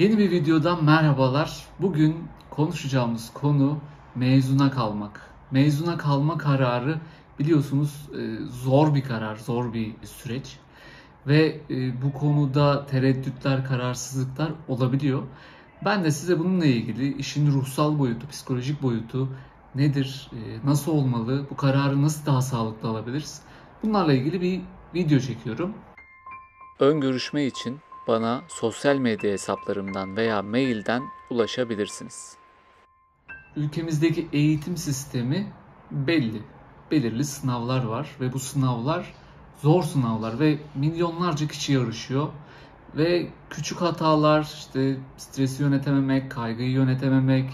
Yeni bir videodan merhabalar. Bugün konuşacağımız konu mezuna kalmak. Mezuna kalma kararı biliyorsunuz e, zor bir karar, zor bir süreç. Ve e, bu konuda tereddütler, kararsızlıklar olabiliyor. Ben de size bununla ilgili işin ruhsal boyutu, psikolojik boyutu nedir, e, nasıl olmalı, bu kararı nasıl daha sağlıklı alabiliriz? Bunlarla ilgili bir video çekiyorum. Ön görüşme için bana sosyal medya hesaplarımdan veya mailden ulaşabilirsiniz. Ülkemizdeki eğitim sistemi belli. Belirli sınavlar var ve bu sınavlar zor sınavlar ve milyonlarca kişi yarışıyor. Ve küçük hatalar, işte stresi yönetememek, kaygıyı yönetememek,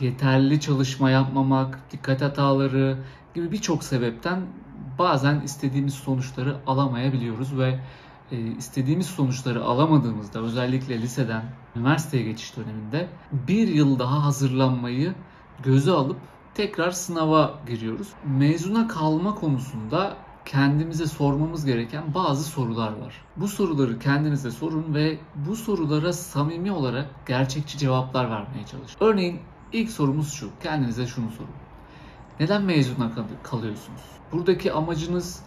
yeterli çalışma yapmamak, dikkat hataları gibi birçok sebepten bazen istediğimiz sonuçları alamayabiliyoruz ve e, istediğimiz sonuçları alamadığımızda özellikle liseden üniversiteye geçiş döneminde bir yıl daha hazırlanmayı göze alıp tekrar sınava giriyoruz. Mezuna kalma konusunda kendimize sormamız gereken bazı sorular var. Bu soruları kendinize sorun ve bu sorulara samimi olarak gerçekçi cevaplar vermeye çalışın. Örneğin ilk sorumuz şu. Kendinize şunu sorun. Neden mezuna kalıyorsunuz? Buradaki amacınız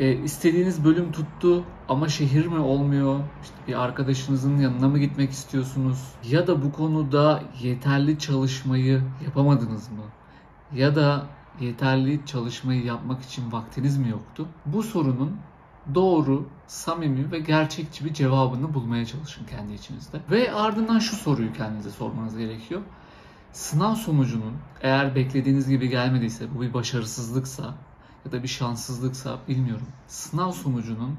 e, istediğiniz bölüm tuttu ama şehir mi olmuyor? İşte bir arkadaşınızın yanına mı gitmek istiyorsunuz? Ya da bu konuda yeterli çalışmayı yapamadınız mı? Ya da yeterli çalışmayı yapmak için vaktiniz mi yoktu? Bu sorunun doğru, samimi ve gerçekçi bir cevabını bulmaya çalışın kendi içinizde. Ve ardından şu soruyu kendinize sormanız gerekiyor. Sınav sonucunun eğer beklediğiniz gibi gelmediyse, bu bir başarısızlıksa ya da bir şanssızlıksa bilmiyorum. Sınav sonucunun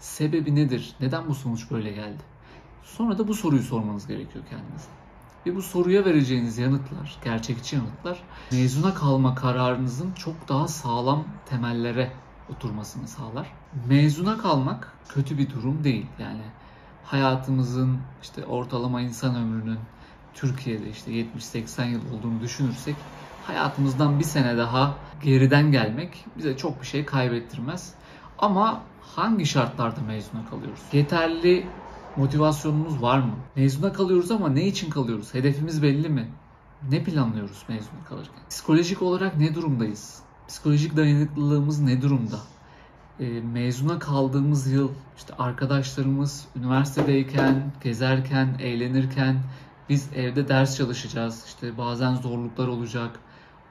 sebebi nedir? Neden bu sonuç böyle geldi? Sonra da bu soruyu sormanız gerekiyor kendinize. Ve bu soruya vereceğiniz yanıtlar, gerçekçi yanıtlar mezuna kalma kararınızın çok daha sağlam temellere oturmasını sağlar. Mezuna kalmak kötü bir durum değil. Yani hayatımızın işte ortalama insan ömrünün Türkiye'de işte 70-80 yıl olduğunu düşünürsek hayatımızdan bir sene daha geriden gelmek bize çok bir şey kaybettirmez. Ama hangi şartlarda mezuna kalıyoruz? Yeterli motivasyonumuz var mı? Mezuna kalıyoruz ama ne için kalıyoruz? Hedefimiz belli mi? Ne planlıyoruz mezuna kalırken? Psikolojik olarak ne durumdayız? Psikolojik dayanıklılığımız ne durumda? E, mezuna kaldığımız yıl işte arkadaşlarımız üniversitedeyken, gezerken, eğlenirken biz evde ders çalışacağız. İşte bazen zorluklar olacak,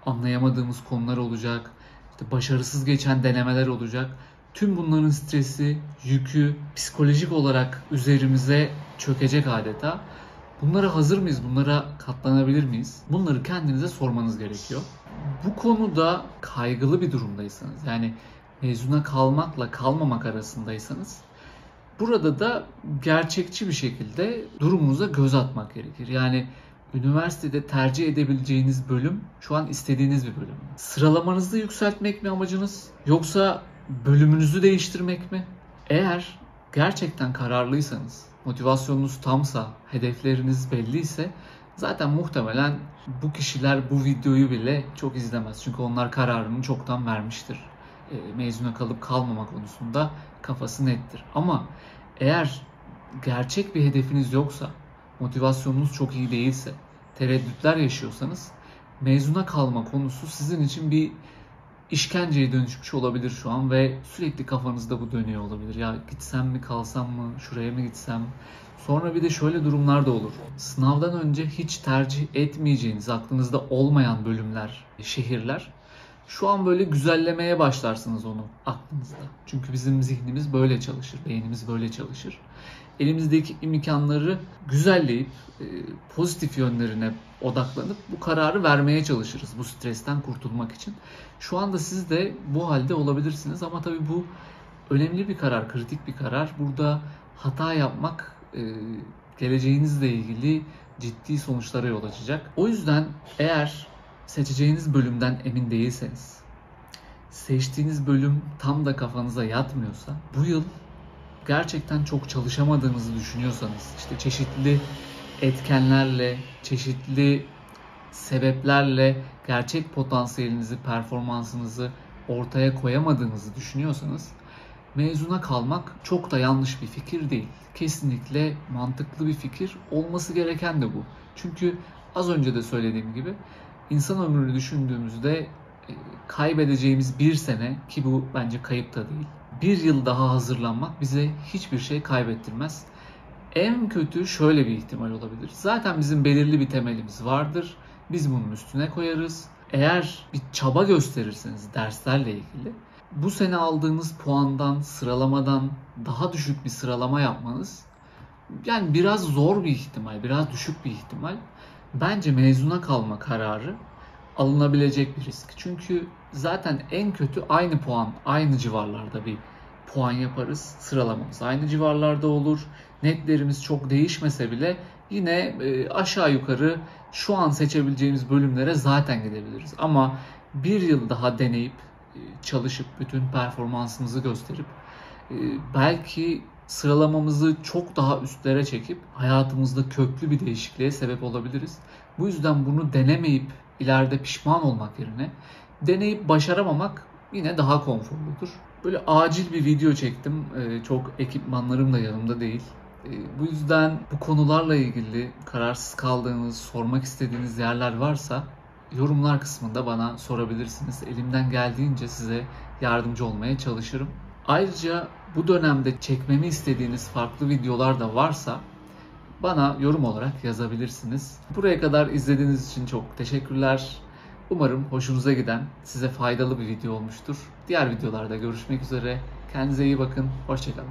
anlayamadığımız konular olacak, işte başarısız geçen denemeler olacak. Tüm bunların stresi, yükü psikolojik olarak üzerimize çökecek adeta. Bunlara hazır mıyız? Bunlara katlanabilir miyiz? Bunları kendinize sormanız gerekiyor. Bu konuda kaygılı bir durumdaysanız, yani mezuna kalmakla kalmamak arasındaysanız burada da gerçekçi bir şekilde durumunuza göz atmak gerekir. Yani üniversitede tercih edebileceğiniz bölüm şu an istediğiniz bir bölüm. Sıralamanızı yükseltmek mi amacınız yoksa bölümünüzü değiştirmek mi? Eğer gerçekten kararlıysanız, motivasyonunuz tamsa, hedefleriniz belliyse zaten muhtemelen bu kişiler bu videoyu bile çok izlemez. Çünkü onlar kararını çoktan vermiştir. E, mezuna kalıp kalmama konusunda kafası nettir. Ama eğer gerçek bir hedefiniz yoksa, motivasyonunuz çok iyi değilse, tereddütler yaşıyorsanız mezuna kalma konusu sizin için bir işkenceye dönüşmüş olabilir şu an ve sürekli kafanızda bu dönüyor olabilir. Ya gitsem mi kalsam mı, şuraya mı gitsem? Sonra bir de şöyle durumlar da olur. Sınavdan önce hiç tercih etmeyeceğiniz, aklınızda olmayan bölümler, şehirler şu an böyle güzellemeye başlarsınız onu aklınızda. Çünkü bizim zihnimiz böyle çalışır, beynimiz böyle çalışır. Elimizdeki imkanları güzelleyip e, pozitif yönlerine odaklanıp bu kararı vermeye çalışırız bu stresten kurtulmak için. Şu anda siz de bu halde olabilirsiniz ama tabii bu önemli bir karar, kritik bir karar. Burada hata yapmak e, geleceğinizle ilgili ciddi sonuçlara yol açacak. O yüzden eğer seçeceğiniz bölümden emin değilseniz, seçtiğiniz bölüm tam da kafanıza yatmıyorsa, bu yıl gerçekten çok çalışamadığınızı düşünüyorsanız, işte çeşitli etkenlerle, çeşitli sebeplerle gerçek potansiyelinizi, performansınızı ortaya koyamadığınızı düşünüyorsanız mezuna kalmak çok da yanlış bir fikir değil. Kesinlikle mantıklı bir fikir. Olması gereken de bu. Çünkü az önce de söylediğim gibi insan ömrünü düşündüğümüzde e, kaybedeceğimiz bir sene ki bu bence kayıp da değil. Bir yıl daha hazırlanmak bize hiçbir şey kaybettirmez. En kötü şöyle bir ihtimal olabilir. Zaten bizim belirli bir temelimiz vardır. Biz bunun üstüne koyarız. Eğer bir çaba gösterirseniz derslerle ilgili bu sene aldığınız puandan, sıralamadan daha düşük bir sıralama yapmanız yani biraz zor bir ihtimal, biraz düşük bir ihtimal. Bence mezuna kalma kararı alınabilecek bir risk. Çünkü zaten en kötü aynı puan, aynı civarlarda bir puan yaparız. Sıralamamız aynı civarlarda olur. Netlerimiz çok değişmese bile yine e, aşağı yukarı şu an seçebileceğimiz bölümlere zaten gidebiliriz. Ama bir yıl daha deneyip e, çalışıp bütün performansımızı gösterip e, belki sıralamamızı çok daha üstlere çekip hayatımızda köklü bir değişikliğe sebep olabiliriz. Bu yüzden bunu denemeyip ileride pişman olmak yerine deneyip başaramamak yine daha konforludur. Böyle acil bir video çektim. E, çok ekipmanlarım da yanımda değil. Bu yüzden bu konularla ilgili kararsız kaldığınız, sormak istediğiniz yerler varsa yorumlar kısmında bana sorabilirsiniz. Elimden geldiğince size yardımcı olmaya çalışırım. Ayrıca bu dönemde çekmemi istediğiniz farklı videolar da varsa bana yorum olarak yazabilirsiniz. Buraya kadar izlediğiniz için çok teşekkürler. Umarım hoşunuza giden, size faydalı bir video olmuştur. Diğer videolarda görüşmek üzere. Kendinize iyi bakın. Hoşçakalın.